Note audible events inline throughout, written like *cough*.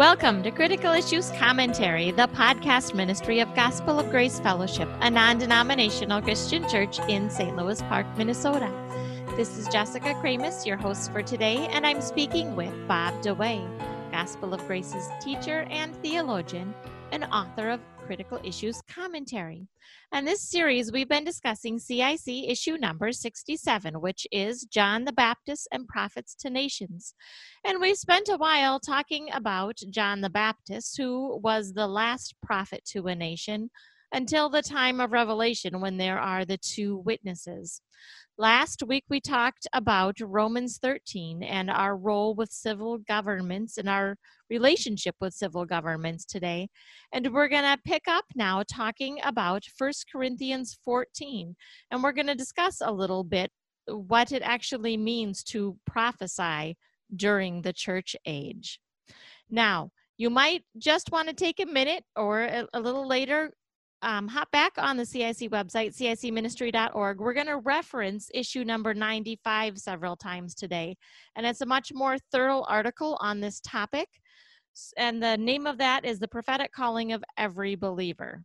Welcome to Critical Issues Commentary, the podcast ministry of Gospel of Grace Fellowship, a non denominational Christian church in St. Louis Park, Minnesota. This is Jessica Kramasz, your host for today, and I'm speaking with Bob DeWaay, Gospel of Grace's teacher and theologian, and author of Critical Issues Commentary. And this series, we've been discussing CIC issue number 67, which is John the Baptist and Prophets to Nations. And we spent a while talking about John the Baptist, who was the last prophet to a nation until the time of Revelation when there are the two witnesses. Last week, we talked about Romans 13 and our role with civil governments and our relationship with civil governments today. And we're going to pick up now talking about 1 Corinthians 14. And we're going to discuss a little bit what it actually means to prophesy during the church age. Now, you might just want to take a minute or a, little later um, hop back on the CIC website, cicministry.org. We're going to reference issue number 95 several times today, and it's a much more thorough article on this topic. And the name of that is The Prophetic Calling of Every Believer.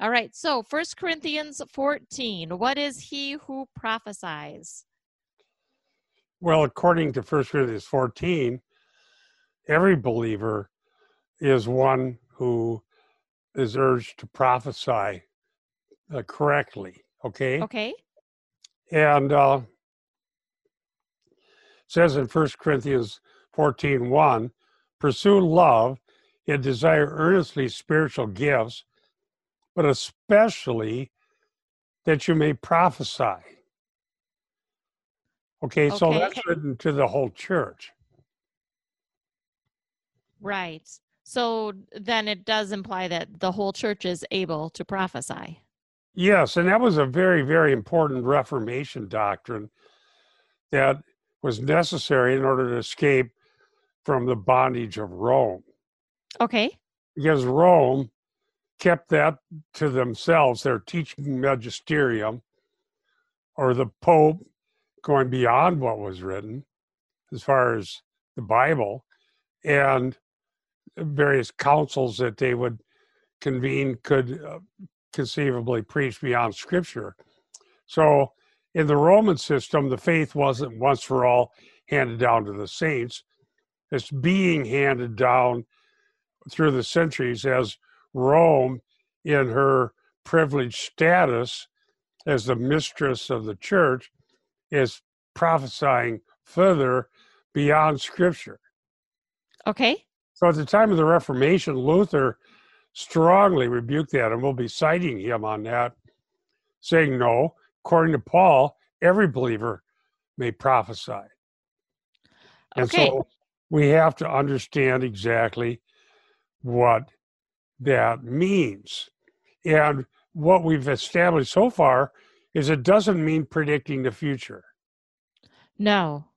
All right, so First Corinthians 14. What is he who prophesies? Well, according to First Corinthians 14, every believer is one who is urged to prophesy uh, correctly. Okay. Okay. And uh, says in First Corinthians 14 1, pursue love and desire earnestly spiritual gifts, but especially that you may prophesy. Okay, okay. so that's written to the whole church. Right. So then it does imply that the whole church is able to prophesy. Yes, and that was a very, very important Reformation doctrine that was necessary in order to escape from the bondage of Rome. Okay. Because Rome kept that to themselves, their teaching magisterium, or the Pope going beyond what was written as far as the Bible. And various councils that they would convene could uh, conceivably preach beyond scripture. So in the Roman system, the faith wasn't once for all handed down to the saints. It's being handed down through the centuries as Rome, in her privileged status as the mistress of the church, is prophesying further beyond scripture. Okay. So at the time of the Reformation, Luther strongly rebuked that, and we'll be citing him on that, saying, no, according to Paul, every believer may prophesy. And okay. so we have to understand exactly what that means. And what we've established so far is it doesn't mean predicting the future. No,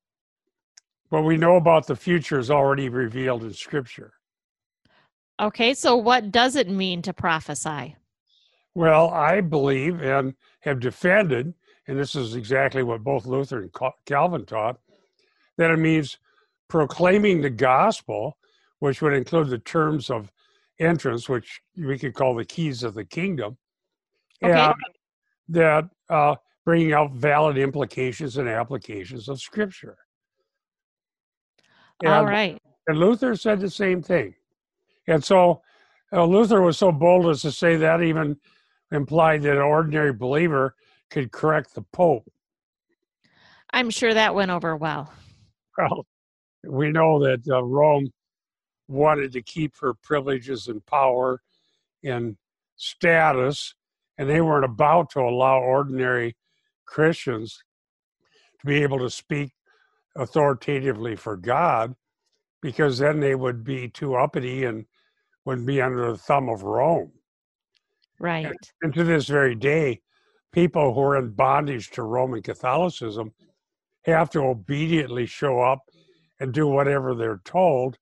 what we know about the future is already revealed in Scripture. Okay, so what does it mean to prophesy? Well, I believe and have defended, and this is exactly what both Luther and Calvin taught, that it means proclaiming the gospel, which would include the terms of entrance, which we could call the keys of the kingdom, okay. and that uh, bringing out valid implications and applications of Scripture. And, All right. And Luther said the same thing. And so uh, Luther was so bold as to say that even implied that an ordinary believer could correct the Pope. I'm sure that went over well. Well, we know that uh, Rome wanted to keep her privileges and power and status, and they weren't about to allow ordinary Christians to be able to speak authoritatively for God because then they would be too uppity and would be under the thumb of Rome. Right. And, and to this very day, people who are in bondage to Roman Catholicism have to obediently show up and do whatever they're told.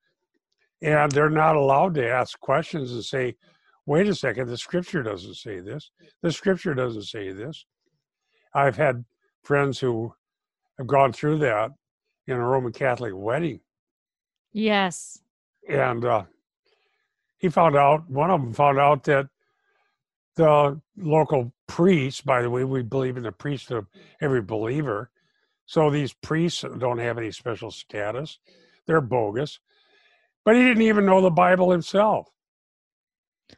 And they're not allowed to ask questions and say, wait a second, the scripture doesn't say this. The scripture doesn't say this. I've had friends who have gone through that in a Roman Catholic wedding. Yes. and uh, he found out one of them found out that the local priests by the way we believe in the priesthood of every believer. So these priests don't have any special status. They're bogus. But he didn't even know the bible himself.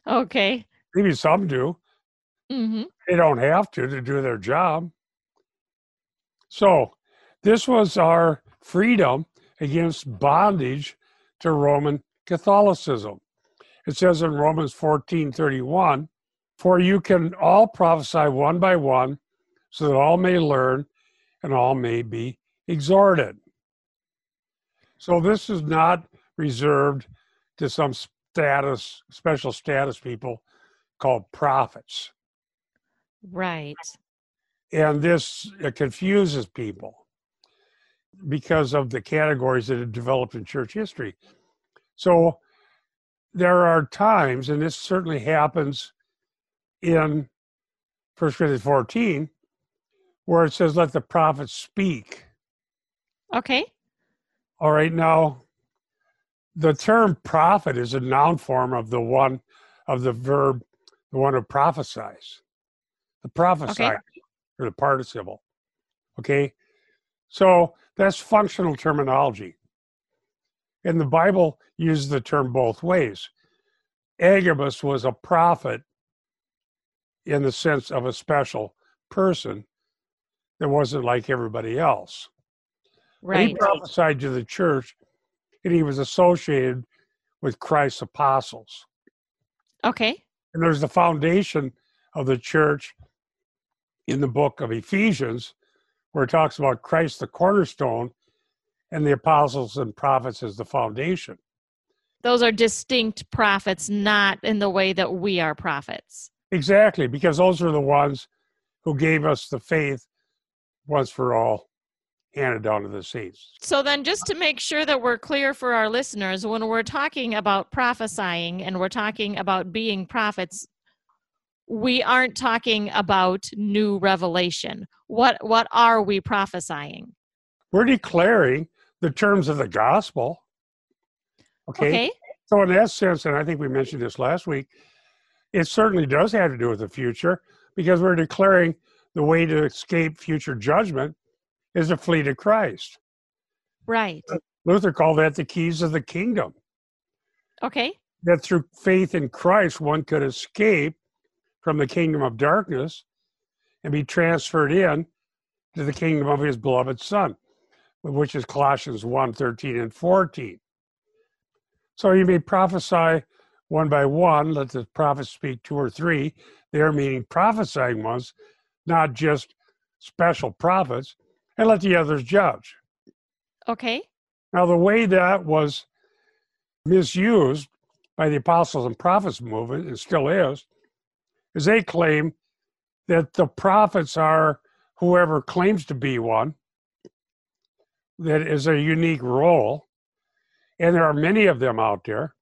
Okay. maybe some do. Hmm they don't have to to do their job. So this was our freedom against bondage to roman catholicism. It says in romans 14 31 for you can all prophesy one by one so that all may learn and all may be exhorted. So this is not reserved to some status special status people called prophets. Right. and this confuses people because of the categories that have developed in church history. So there are times, and this certainly happens in 1 Corinthians 14, where it says, Let the prophets speak. Okay. All right, now the term prophet is a noun form of the one of the verb, the one who prophesies. The prophesy or the participle. Okay. So that's functional terminology. And the Bible uses the term both ways. Agabus was a prophet in the sense of a special person that wasn't like everybody else. But He prophesied to the church and he was associated with Christ's apostles. Okay. And there's the foundation of the church in the book of Ephesians, where it talks about Christ the cornerstone and the apostles and prophets as the foundation. Those are distinct prophets, not in the way that we are prophets. Exactly, because those are the ones who gave us the faith once for all handed down to the saints. So then just to make sure that we're clear for our listeners, when we're talking about prophesying and we're talking about being prophets, we aren't talking about new revelation. What what are we prophesying? We're declaring the terms of the gospel. Okay. Okay. So, in that sense, and I think we mentioned this last week, it certainly does have to do with the future because we're declaring the way to escape future judgment is to flee to Christ. Right. Luther called that the keys of the kingdom. Okay. That through faith in Christ, one could escape from the kingdom of darkness and be transferred in to the kingdom of his beloved Son, which is Colossians 1 13 and 14. So you may prophesy one by one, let the prophets speak two or three. They're meaning prophesying ones, not just special prophets, and let the others judge. Okay. Now, the way that was misused by the apostles and prophets movement, and still is, is they claim that the prophets are whoever claims to be one, that is a unique role, and there are many of them out there,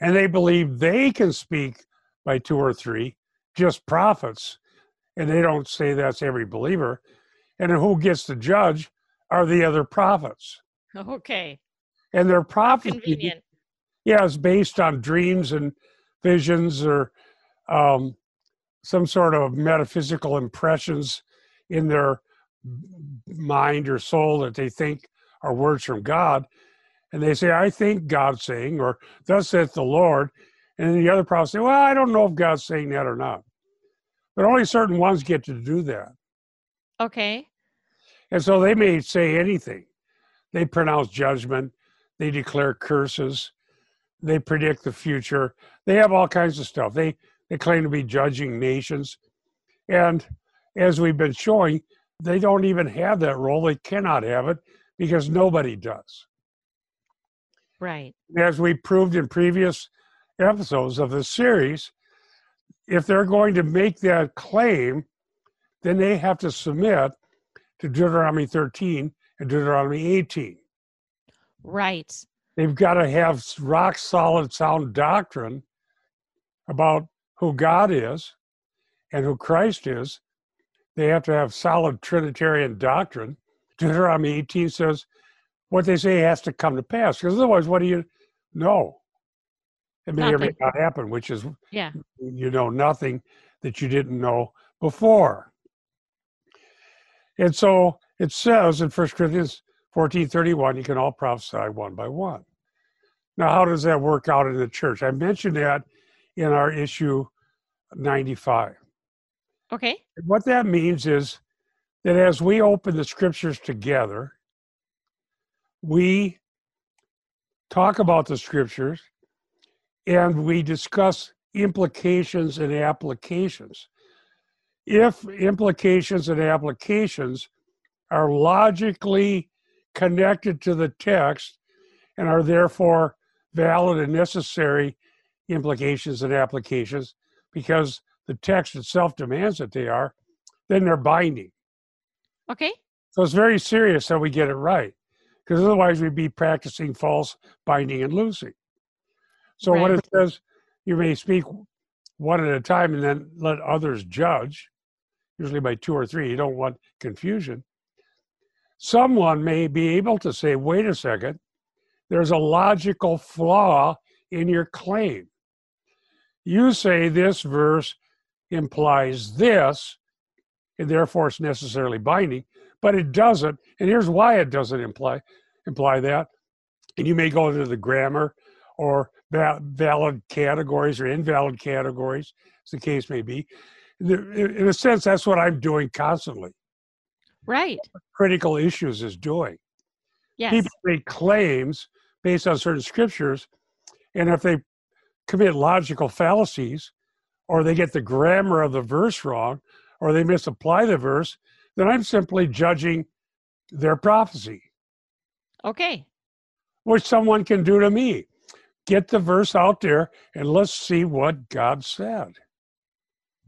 and they believe they can speak by two or three, just prophets, and they don't say that's every believer. And who gets to judge are the other prophets. Okay. And their prophecy, Convenient. yeah, is based on dreams and visions or um, some sort of metaphysical impressions in their mind or soul that they think are words from God. And they say, I think God's saying, or thus saith the Lord. And then the other prophets say, Well, I don't know if God's saying that or not. But only certain ones get to do that. Okay. And so they may say anything. They pronounce judgment, they declare curses, they predict the future. They have all kinds of stuff. They they claim to be judging nations. And as we've been showing, they don't even have that role. They cannot have it because nobody does. Right. As we proved in previous episodes of the series, if they're going to make that claim, then they have to submit to Deuteronomy 13 and Deuteronomy 18. Right. They've got to have rock solid, sound doctrine about who God is and who Christ is. They have to have solid Trinitarian doctrine. Deuteronomy 18 says what they say has to come to pass. Because otherwise, what do you know? It may or may not happen, which is Yeah. you know nothing that you didn't know before. And so it says in 1 Corinthians 14 31, you can all prophesy one by one. Now, how does that work out in the church? I mentioned that in our issue 95. Okay. What that means is that as we open the scriptures together, we talk about the scriptures and we discuss implications and applications. If implications and applications are logically connected to the text and are therefore valid and necessary implications and applications because the text itself demands that they are, then they're binding. Okay. So it's very serious that we get it right, because otherwise we'd be practicing false binding and loosing. So Right. it says you may speak one at a time and then let others judge, usually by two or three, you don't want confusion. Someone may be able to say, wait a second, there's a logical flaw in your claim. You say this verse implies this, and therefore it's necessarily binding, but it doesn't. And here's why it doesn't imply imply that. And you may go into the grammar or va- valid categories or invalid categories, as the case may be. In in a sense, that's what I'm doing constantly. Right. Critical issues is doing. Yes. People make claims based on certain scriptures, and if they commit logical fallacies, or they get the grammar of the verse wrong, or they misapply the verse, then I'm simply judging their prophecy, Okay. which someone can do to me. Get the verse out there and let's see what God said.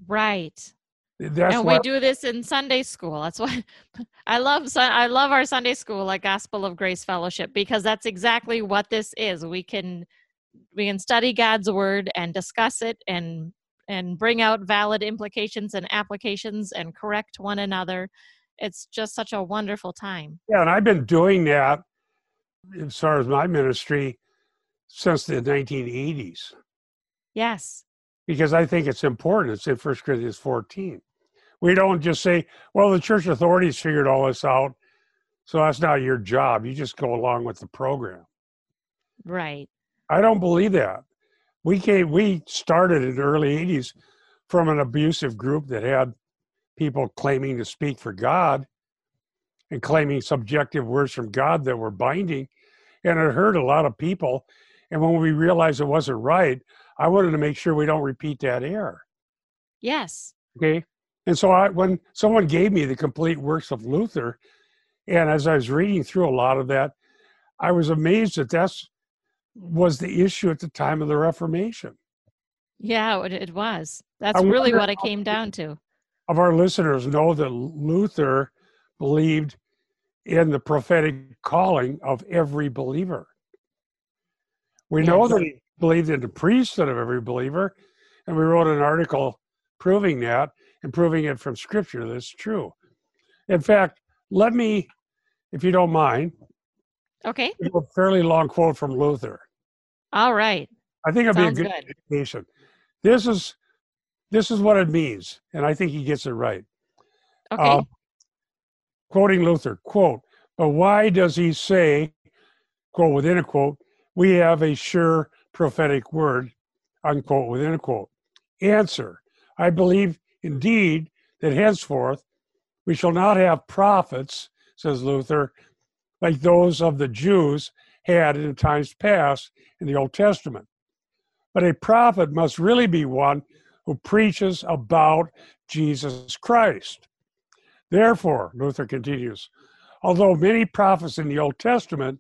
Right. That's and we do this in Sunday school. That's why *laughs* I love I love our Sunday school at Gospel of Grace Fellowship because that's exactly what this is. We can we can study God's word and discuss it and and bring out valid implications and applications and correct one another. It's just such a wonderful time. Yeah, and I've been doing that as far as my ministry since the 1980s. Yes. because I think it's important. It's in First Corinthians 14. We don't just say, well, the church authorities figured all this out, so that's not your job. You just go along with the program. Right. I don't believe that. We came, we started in the early 80s from an abusive group that had people claiming to speak for God and claiming subjective words from God that were binding. And it hurt a lot of people. And when we realized it wasn't right, I wanted to make sure we don't repeat that error. Yes. Okay. And so I, when someone gave me the complete works of Luther, and as I was reading through a lot of that, I was amazed that that's was the issue at the time of the Reformation. Yeah, it, was. That's I really what it came down to. Of our listeners know that Luther believed in the prophetic calling of every believer. We know that he believed in the priesthood of every believer, and we wrote an article proving that and proving it from scripture that's true. In fact, let me, if you don't mind, Okay. a fairly long quote from Luther. All right. I think it'd Sounds be a good, good. indication. This is this is what it means, and I think he gets it right. Okay. Uh, quoting Luther, quote, but why does he say, quote, within a quote, we have a sure prophetic word, unquote, within a quote? Answer, I believe indeed that henceforth we shall not have prophets, says Luther, like those of the Jews had in times past in the Old Testament. But a prophet must really be one who preaches about Jesus Christ. Therefore, Luther continues, although many prophets in the Old Testament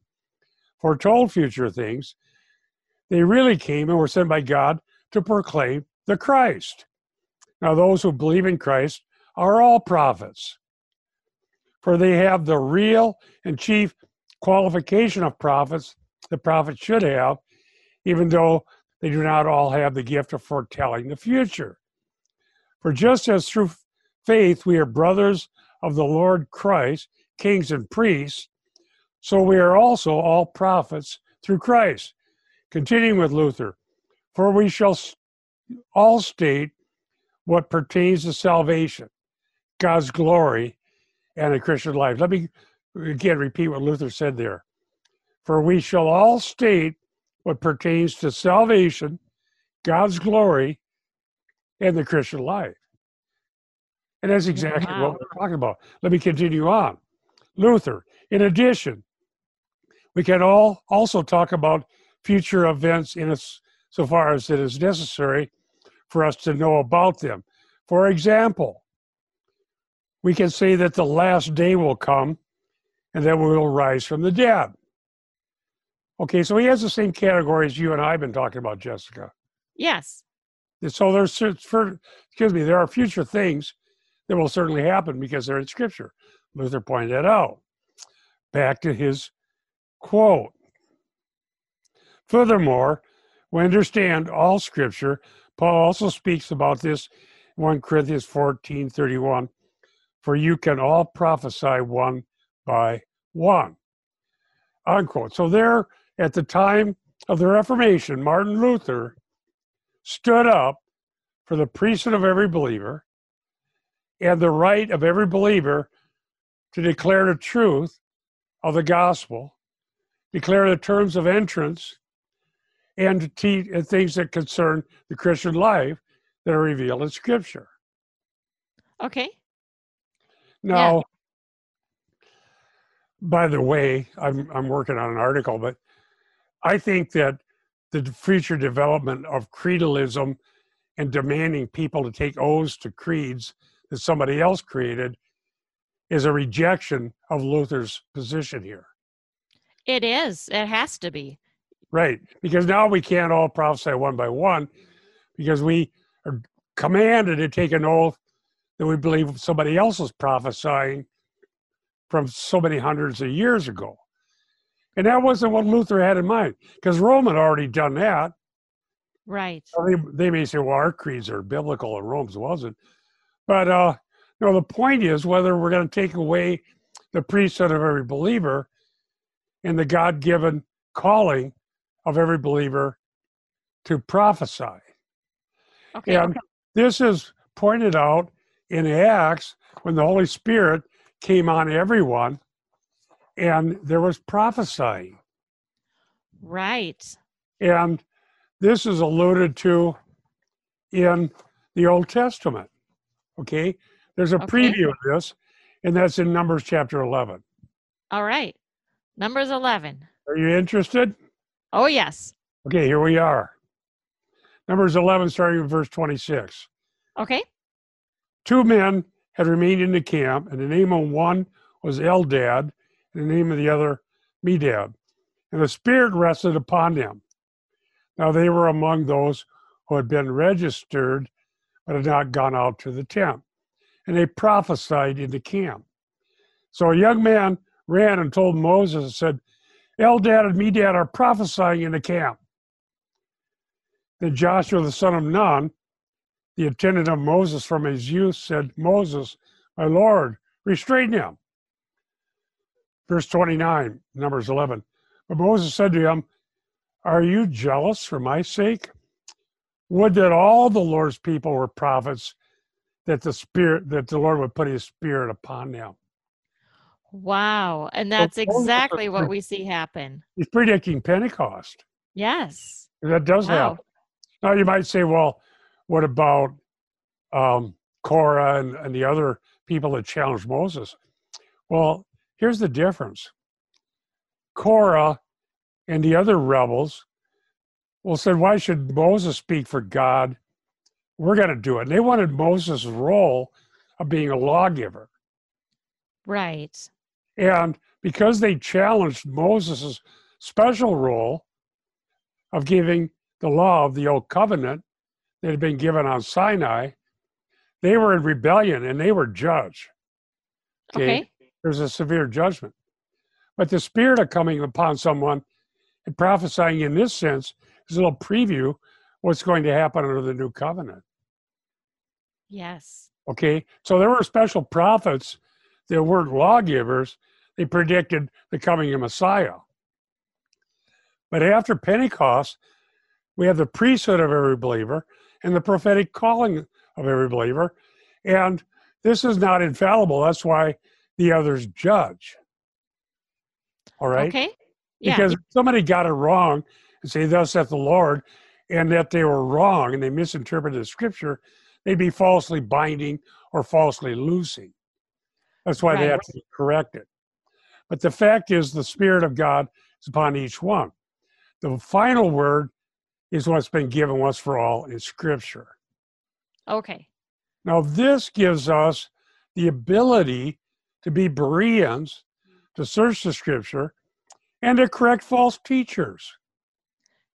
foretold future things, they really came and were sent by God to proclaim the Christ. Now, those who believe in Christ are all prophets, for they have the real and chief qualification of prophets the prophets should have, even though they do not all have the gift of foretelling the future. For just as through faith we are brothers of the Lord Christ, kings and priests, so we are also all prophets through Christ. Continuing with Luther, for we shall all state what pertains to salvation, God's glory, and a Christian life. Let me again repeat what Luther said there. For we shall all state what pertains to salvation, God's glory, and the Christian life. And that's exactly wow. what we're talking about. Let me continue on. Luther, in addition, we can all also talk about future events in as so far as it is necessary for us to know about them. For example, we can say that the last day will come and that we will rise from the dead. Okay, so he has the same categories you and I have been talking about, Jessica. Yes. So there's, for, excuse me, there are future things that will certainly happen because they're in Scripture. Luther pointed that out. Back to his quote. Furthermore, we understand all Scripture. Paul also speaks about this 1 Corinthians 14 31. For you can all prophesy one by one. Unquote. So, there at the time of the Reformation, Martin Luther stood up for the priesthood of every believer and the right of every believer to declare the truth of the gospel, declare the terms of entrance, and to teach things that concern the Christian life that are revealed in Scripture. Okay. Now. By the way, I'm I'm working on an article, but I think that the future development of creedalism and demanding people to take oaths to creeds that somebody else created is a rejection of Luther's position here. It is. It has to be. Right. Because now we can't all prophesy one by one because we are commanded to take an oath that we believe somebody else is prophesying from so many hundreds of years ago. And that wasn't what Luther had in mind because Rome had already done that. Right. they, they may say, well, our creeds are biblical and Rome's wasn't. But uh, know, the point is whether we're going to take away the priesthood of every believer and the God given calling of every believer to prophesy. Okay, and okay. this is pointed out in Acts when the Holy Spirit came on everyone and there was prophesying. Right. And this is alluded to in the Old Testament. Okay. There's a okay. preview of this, and that's in Numbers chapter 11. All right. Numbers 11. Are you interested? Oh, yes. Okay, here we are. Numbers 11, starting with verse 26. Okay. Two men had remained in the camp, and the name of one was Eldad, and the name of the other Medad. And the Spirit rested upon them. Now they were among those who had been registered but had not gone out to the tent. And they prophesied in the camp. So a young man ran and told Moses and said, Eldad and Medad are prophesying in the camp. Then Joshua the son of Nun, the attendant of Moses from his youth, said, Moses, my Lord, restrain him. Verse 29, Numbers 11. But Moses said to him, Are you jealous for my sake? Would that all the Lord's people were prophets, that the spirit that the Lord would put his spirit upon them. Wow. And that's exactly what we see happen. He's predicting Pentecost. Yes. That does wow. happen. Now you might say, well, what about um, Korah and, and the other people that challenged Moses? Well, here's the difference. Korah and the other rebels well said, why should Moses speak for God? We're going to do it. And they wanted Moses' role of being a lawgiver. Right. And because they challenged Moses' special role of giving the law of the old covenant that had been given on Sinai, they were in rebellion and they were judged. Okay. okay. There's a severe judgment. But the spirit of coming upon someone and prophesying in this sense is a little preview what's going to happen under the new covenant. Yes. Okay. So there were special prophets that weren't lawgivers. They predicted the coming of Messiah. But after Pentecost, we have the priesthood of every believer and the prophetic calling of every believer. And this is not infallible. That's why the others judge. All right? Okay. Yeah. Because if somebody got it wrong and say, Thus saith the Lord, and that they were wrong and they misinterpreted the scripture, they'd be falsely binding or falsely loosing. That's why they have to be corrected. But the fact is, the Spirit of God is upon each one. The final word is what's been given once for all in Scripture. okay. Now, this gives us the ability to be Bereans, to search the Scripture, and to correct false teachers.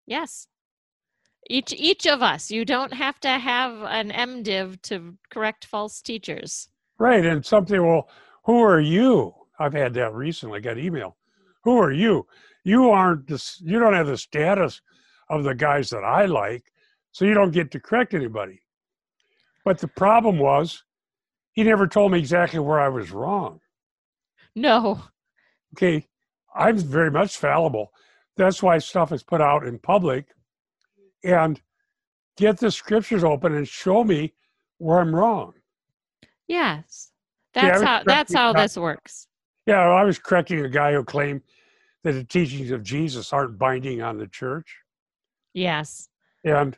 Yes. Each each of us. You don't have to have an MDiv to correct false teachers. Right. And something, well, who are you? I've had that recently, got email. Who are you? You aren't this, you don't have the status of the guys that I like, so you don't get to correct anybody. But the problem was, he never told me exactly where I was wrong. No. Okay. I'm very much fallible. That's why stuff is put out in public and get the scriptures open and show me where I'm wrong. Yes. That's how that's how this works. Yeah, I was correcting a guy who claimed that the teachings of Jesus aren't binding on the church. Yes. And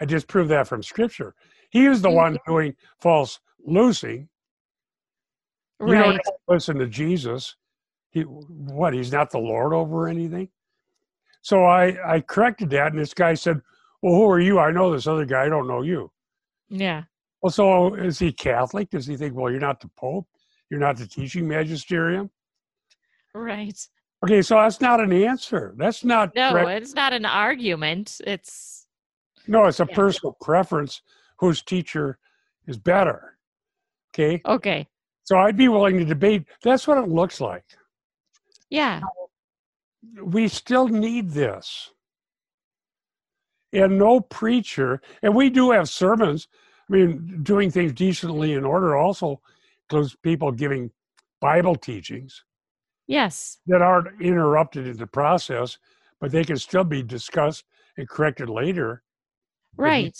I just proved that from scripture. He is the one doing false loosing. You don't have to listen to Jesus. He what, he's not the Lord over anything? So I, I corrected that, and this guy said, Well, who are you? I know this other guy, I don't know you. Yeah. Well, so is he Catholic? Does he think, well, you're not the Pope? You're not the teaching magisterium? Right. Okay, so that's not an answer. That's not No, correct. it's not an argument. It's No, it's a Yeah. personal preference whose teacher is better. Okay, okay. so I'd be willing to debate. That's what it looks like. Yeah. We still need this. And no preacher, and we do have sermons. I mean, doing things decently in order also includes people giving Bible teachings Yes. that aren't interrupted in the process, but they can still be discussed and corrected later. Right.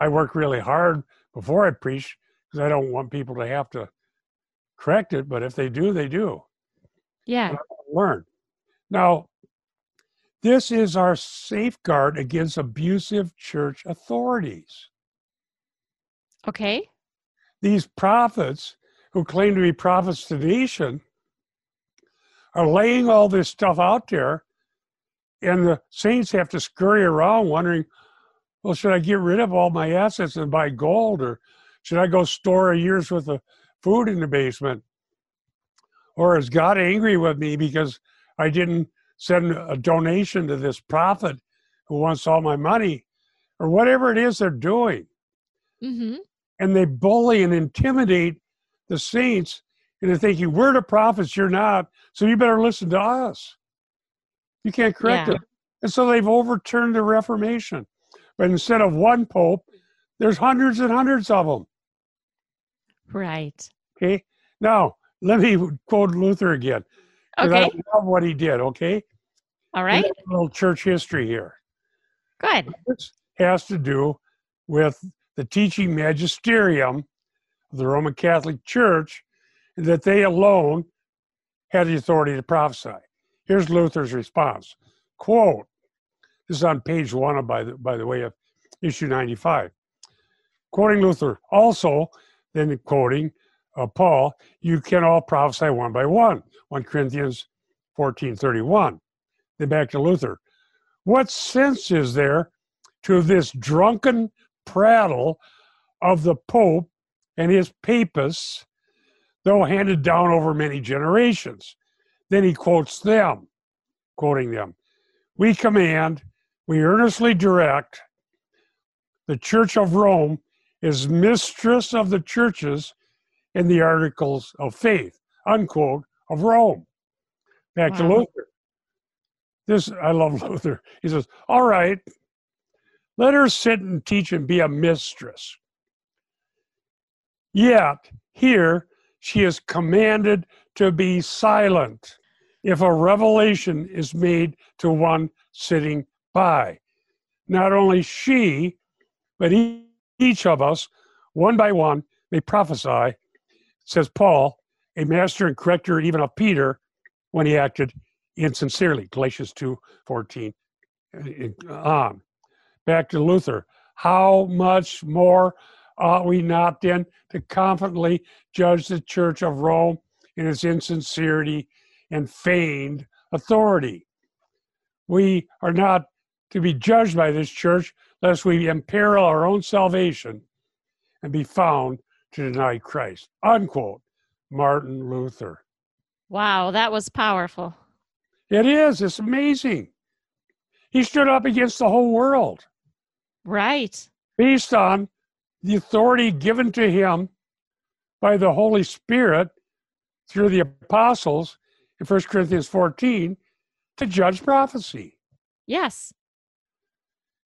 I work really hard before I preach because I don't want people to have to correct it, but if they do, they do. Yeah. Learn. Now, this is our safeguard against abusive church authorities. Okay. These prophets who claim to be prophets to the nation are laying all this stuff out there, and the saints have to scurry around wondering, well, should I get rid of all my assets and buy gold, or should I go store a year's worth of food in the basement? Or is God angry with me because I didn't send a donation to this prophet who wants all my money, or whatever it is they're doing? Mm-hmm. and they bully and intimidate the saints into thinking we're the prophets, you're not, so you better listen to us. You can't correct Yeah. it. And so they've overturned the Reformation. But instead of one pope, there's hundreds and hundreds of them. Right. Okay. Now, let me quote Luther again. Okay. I love what he did. Okay. All right. A little church history here. Good. This has to do with the teaching magisterium of the Roman Catholic Church, and that they alone had the authority to prophesy. Here's Luther's response. Quote, this is on page one of, by the, by the way, of issue 95. Quoting Luther, also, then quoting uh, Paul, you can all prophesy one by one, 1 Corinthians 14 31. Then back to Luther. What sense is there to this drunken prattle of the Pope and his papists, though handed down over many generations? Then he quotes them, quoting them We command, we earnestly direct, the Church of Rome is mistress of the churches in the articles of faith, unquote, of Rome. Back to Luther. This, I love *laughs* Luther. He says, All right, let her sit and teach and be a mistress. Yet, here she is commanded to be silent. if a revelation is made to one sitting by. Not only she, but each of us, one by one, may prophesy, says Paul, a master and corrector even of Peter when he acted insincerely. Galatians 2 14 uh, uh, on. Back to Luther. How much more ought we not then to confidently judge the Church of Rome in its insincerity and feigned authority? We are not to be judged by this church lest we imperil our own salvation and be found to deny Christ. Unquote. Martin Luther. Wow, that was powerful. It is. It's amazing. He stood up against the whole world. Right. Based on the authority given to him by the Holy Spirit through the apostles in 1 Corinthians 14 to judge prophecy. Yes.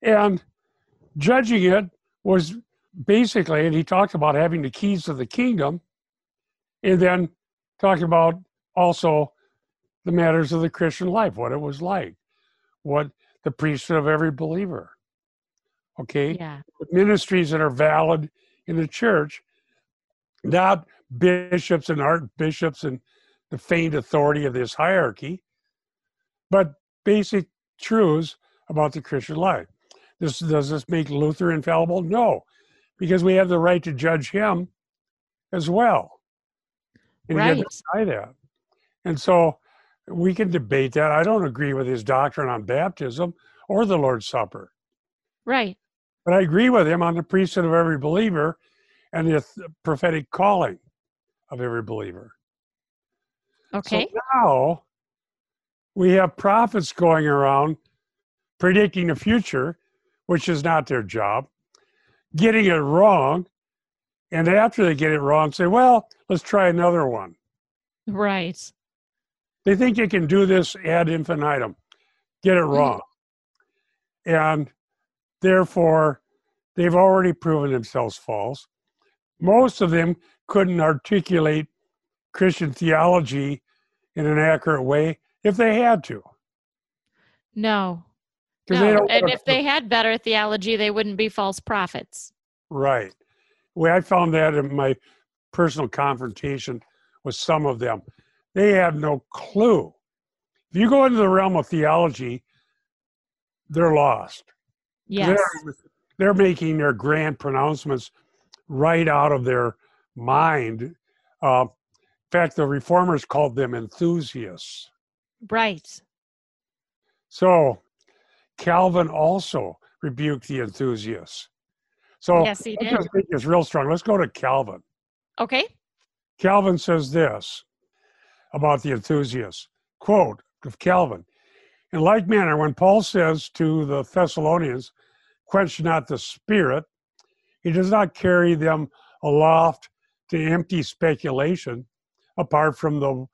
And judging it was basically, and he talked about having the keys of the kingdom, and then talking about also the matters of the Christian life, what it was like, what the priesthood of every believer. Okay? Yeah. Ministries that are valid in the church, not bishops and archbishops and the feigned authority of this hierarchy, but basic truths about the Christian life. This does this make Luther infallible? No, because we have the right to judge him as well. And right. deny that. And so we can debate that. I don't agree with his doctrine on baptism or the Lord's Supper. Right. But I agree with him on the priesthood of every believer and the prophetic calling of every believer. Okay. So now we have prophets going around predicting the future, which is not their job, getting it wrong, and after they get it wrong, say, well, let's try another one. Right. They think they can do this ad infinitum, get it Mm-hmm. wrong. And therefore, they've already proven themselves false. Most of them couldn't articulate Christian theology in an accurate way if they had to. No. No. And if they had better theology, they wouldn't be false prophets. Right. Well, I found that in my personal confrontation with some of them. They have no clue. If you go into the realm of theology, they're lost. Yes. They're, they're making their grand pronouncements right out of their mind. Uh, in fact, the reformers called them enthusiasts. Right. So Calvin also rebuked the enthusiasts. So Yes, he did. this real strong. Let's go to Calvin. Okay. Calvin says this about the enthusiasts. Quote of Calvin In like manner, when Paul says to the Thessalonians, quench not the spirit, he does not carry them aloft to empty speculation apart from the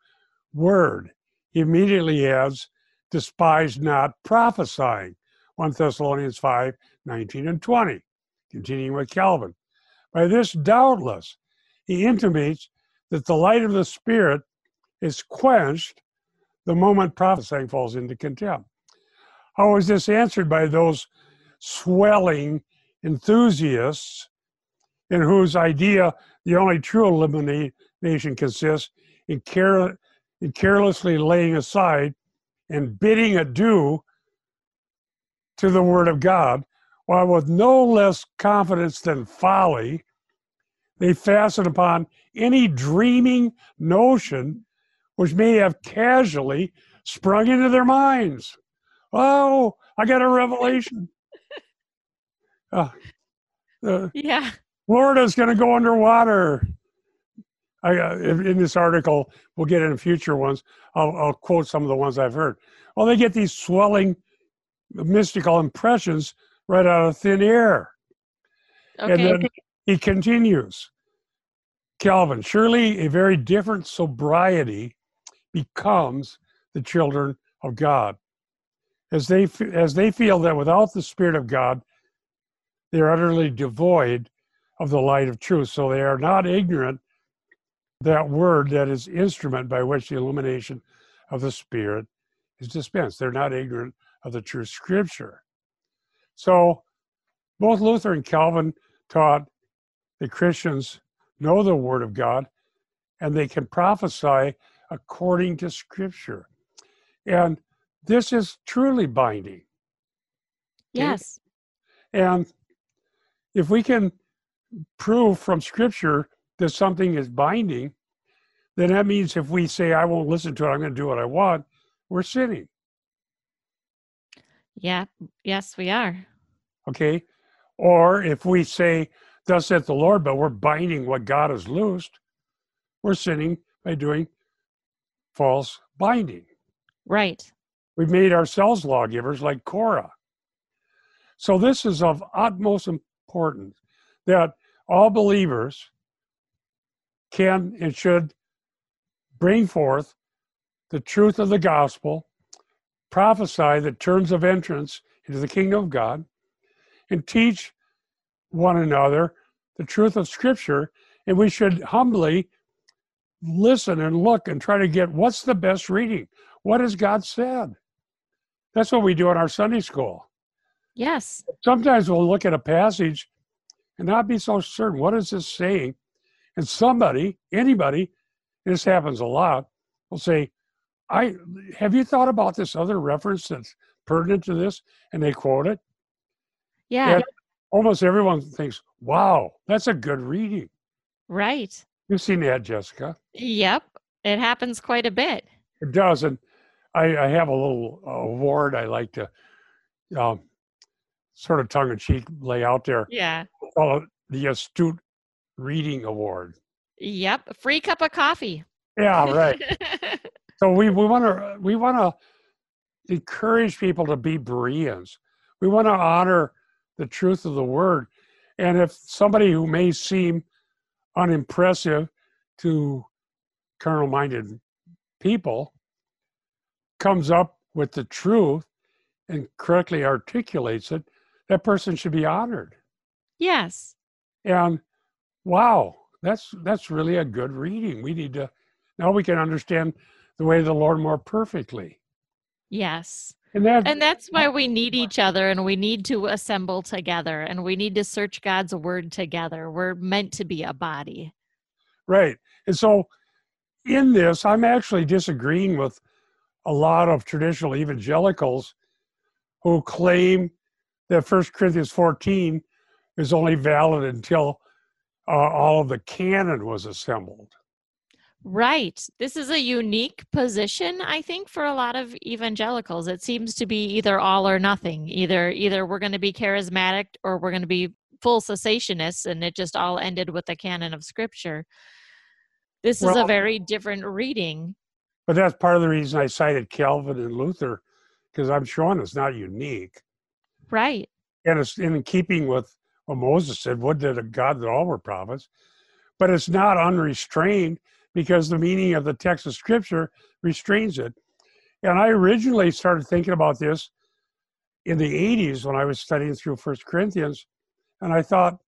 word. He immediately adds, despise not prophesying. 1 Thessalonians 5 19 and 20. Continuing with Calvin. By this, doubtless, he intimates that the light of the Spirit is quenched the moment prophesying falls into contempt. How is this answered by those swelling enthusiasts in whose idea the only true illumination consists in, care, in carelessly laying aside and bidding adieu to the Word of God, while with no less confidence than folly, they fasten upon any dreaming notion which may have casually sprung into their minds. Oh, I got a revelation. Uh, the Yeah. Florida's going to go underwater. I, uh, in in this article, we'll get in future ones. I'll, I'll quote some of the ones I've heard. Well, they get these swelling mystical impressions right out of thin air. Okay. And then he continues Calvin, surely a very different sobriety becomes the children of God. As they, as they feel that without the Spirit of God, they are utterly devoid of the light of truth. So they are not ignorant that word that is instrument by which the illumination of the Spirit is dispensed. They're not ignorant of the true Scripture. So both Luther and Calvin taught that Christians know the Word of God and they can prophesy according to Scripture. And this is truly binding. Yes. And if we can prove from Scripture that something is binding, then that means if we say, I won't listen to it, I'm going to do what I want, we're sinning. Yeah. Yes, we are. Okay. Or if we say, Thus saith the Lord, but we're binding what God has loosed, we're sinning by doing false binding. Right. We've made ourselves lawgivers like Korah. So, this is of utmost importance that all believers can and should bring forth the truth of the gospel, prophesy the terms of entrance into the kingdom of God, and teach one another the truth of Scripture. And we should humbly listen and look and try to get what's the best reading? What has God said? That's what we do in our Sunday school. Yes. Sometimes we'll look at a passage and not be so certain what is this saying. And somebody, anybody, this happens a lot, will say, I have you thought about this other reference that's pertinent to this? And they quote it. Yeah. And almost everyone thinks, wow, that's a good reading. Right. You've seen that, Jessica. Yep. It happens quite a bit. It does. And I, I have a little award I like to um, sort of tongue in cheek lay out there. Yeah. It the Astute Reading Award. Yep. Free cup of coffee. Yeah, right. *laughs* so we, we want to we want to encourage people to be Bereans. We want to honor the truth of the word. And if somebody who may seem unimpressive to carnal minded people comes up with the truth and correctly articulates it, that person should be honored. yes. And wow, that's that's really a good reading. We need to now we can understand the way of the Lord more perfectly. Yes. And that And that's why we need each other and we need to assemble together and we need to search God's word together. We're meant to be a body. right. And so in this, I'm actually disagreeing with a lot of traditional evangelicals who claim that First Corinthians 14 is only valid until uh, all of the canon was assembled. Right. This is a unique position, I think, for a lot of evangelicals. It seems to be either all or nothing. Either either we're going to be charismatic or we're going to be full cessationists, and it just all ended with the canon of scripture. This is a very different reading. But that's part of the reason I cited Calvin and Luther, because I'm showing it's not unique. Right. And it's in keeping with what Moses said, would that a God that all were prophets. But it's not unrestrained because the meaning of the text of scripture restrains it. And I originally started thinking about this in the 80s when I was studying through First Corinthians. And I thought,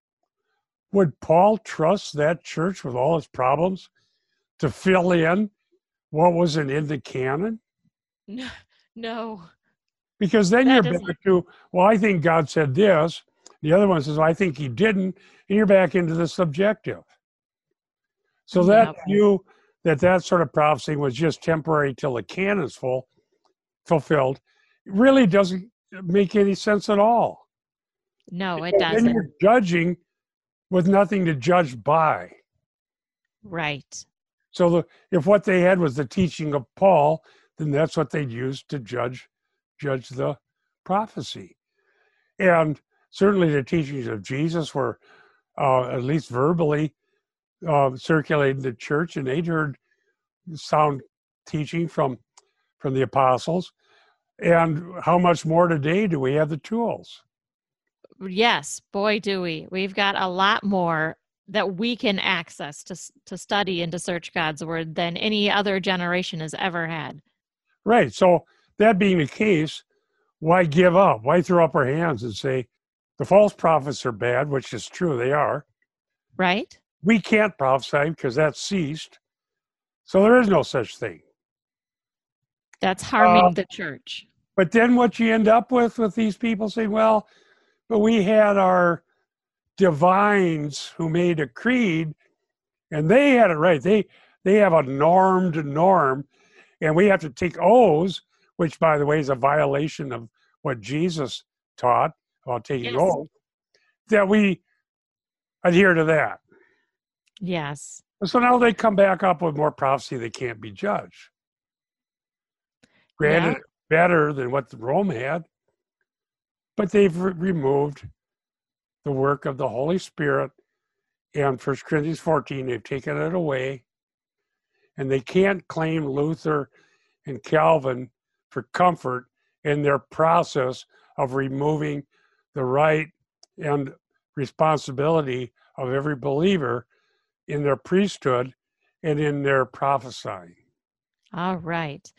would Paul trust that church with all its problems to fill in what wasn't in the canon? *laughs* No. Because then That you're back to, well, I think God said this. The other one says, I think he didn't. And you're back into the subjective. So mm, that Yep. view that that sort of prophecy was just temporary till the canon is full, fulfilled really doesn't make any sense at all. No, it doesn't. you're judging with nothing to judge by. Right. So the, if what they had was the teaching of Paul, then that's what they'd use to judge judge the prophecy. And certainly the teachings of Jesus were uh, at least verbally uh, circulated in the church, and they'd heard sound teaching from from the apostles. And how much more today do we have the tools? Yes, boy, do we. We've got a lot more that we can access to to study and to search God's word than any other generation has ever had. Right. So that being the case, why give up? Why throw up our hands and say the false prophets are bad, which is true, they are. Right? We can't prophesy because that's ceased. So there is no such thing. That's harming uh, the church. But then what you end up with with these people saying, well, but we had our divines who made a creed and they had it right. They they have a normed norm and we have to take oaths, which by the way is a violation of what Jesus taught about taking yes. oaths, that we adhere to that. Yes. So now they come back up with more prophecy they can't be judged. Granted, yeah. better than what Rome had, but they've re- removed the work of the Holy Spirit. And First Corinthians 14, they've taken it away. And they can't claim Luther and Calvin for comfort in their process of removing the right and responsibility of every believer in their priesthood and in their prophesying. All right.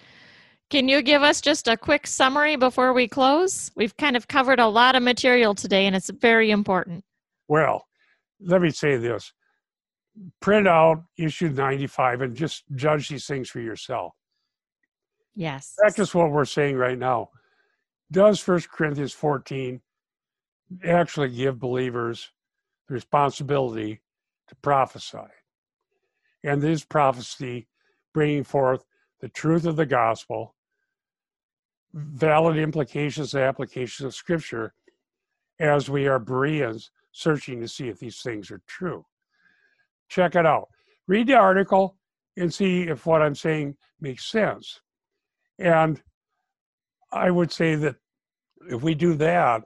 Can you give us just a quick summary before we close? We've kind of covered a lot of material today and it's very important. Well, let me say this print out issue 95 and just judge these things for yourself. Yes. That's just what we're saying right now. Does First Corinthians 14 actually give believers the responsibility to prophesy. And this prophecy bringing forth the truth of the gospel, valid implications and applications of scripture as we are Bereans searching to see if these things are true. Check it out. Read the article and see if what I'm saying makes sense. And I would say that if we do that,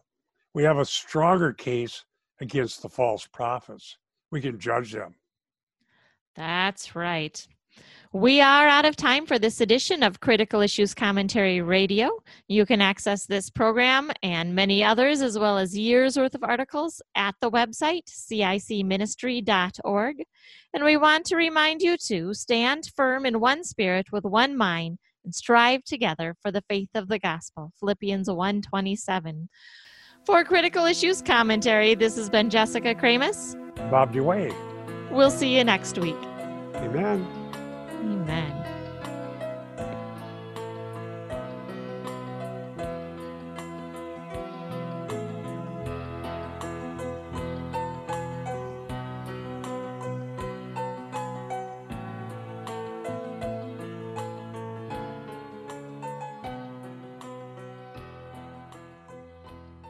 we have a stronger case against the false prophets we can judge them. That's right. We are out of time for this edition of Critical Issues Commentary Radio. You can access this program and many others, as well as years worth of articles, at the website cicministry.org. And we want to remind you to stand firm in one spirit with one mind and strive together for the faith of the gospel. Philippians 127. For Critical Issues Commentary, this has been Jessica Kramasz. Bob DeWaay. We'll see you next week. Amen. Amen.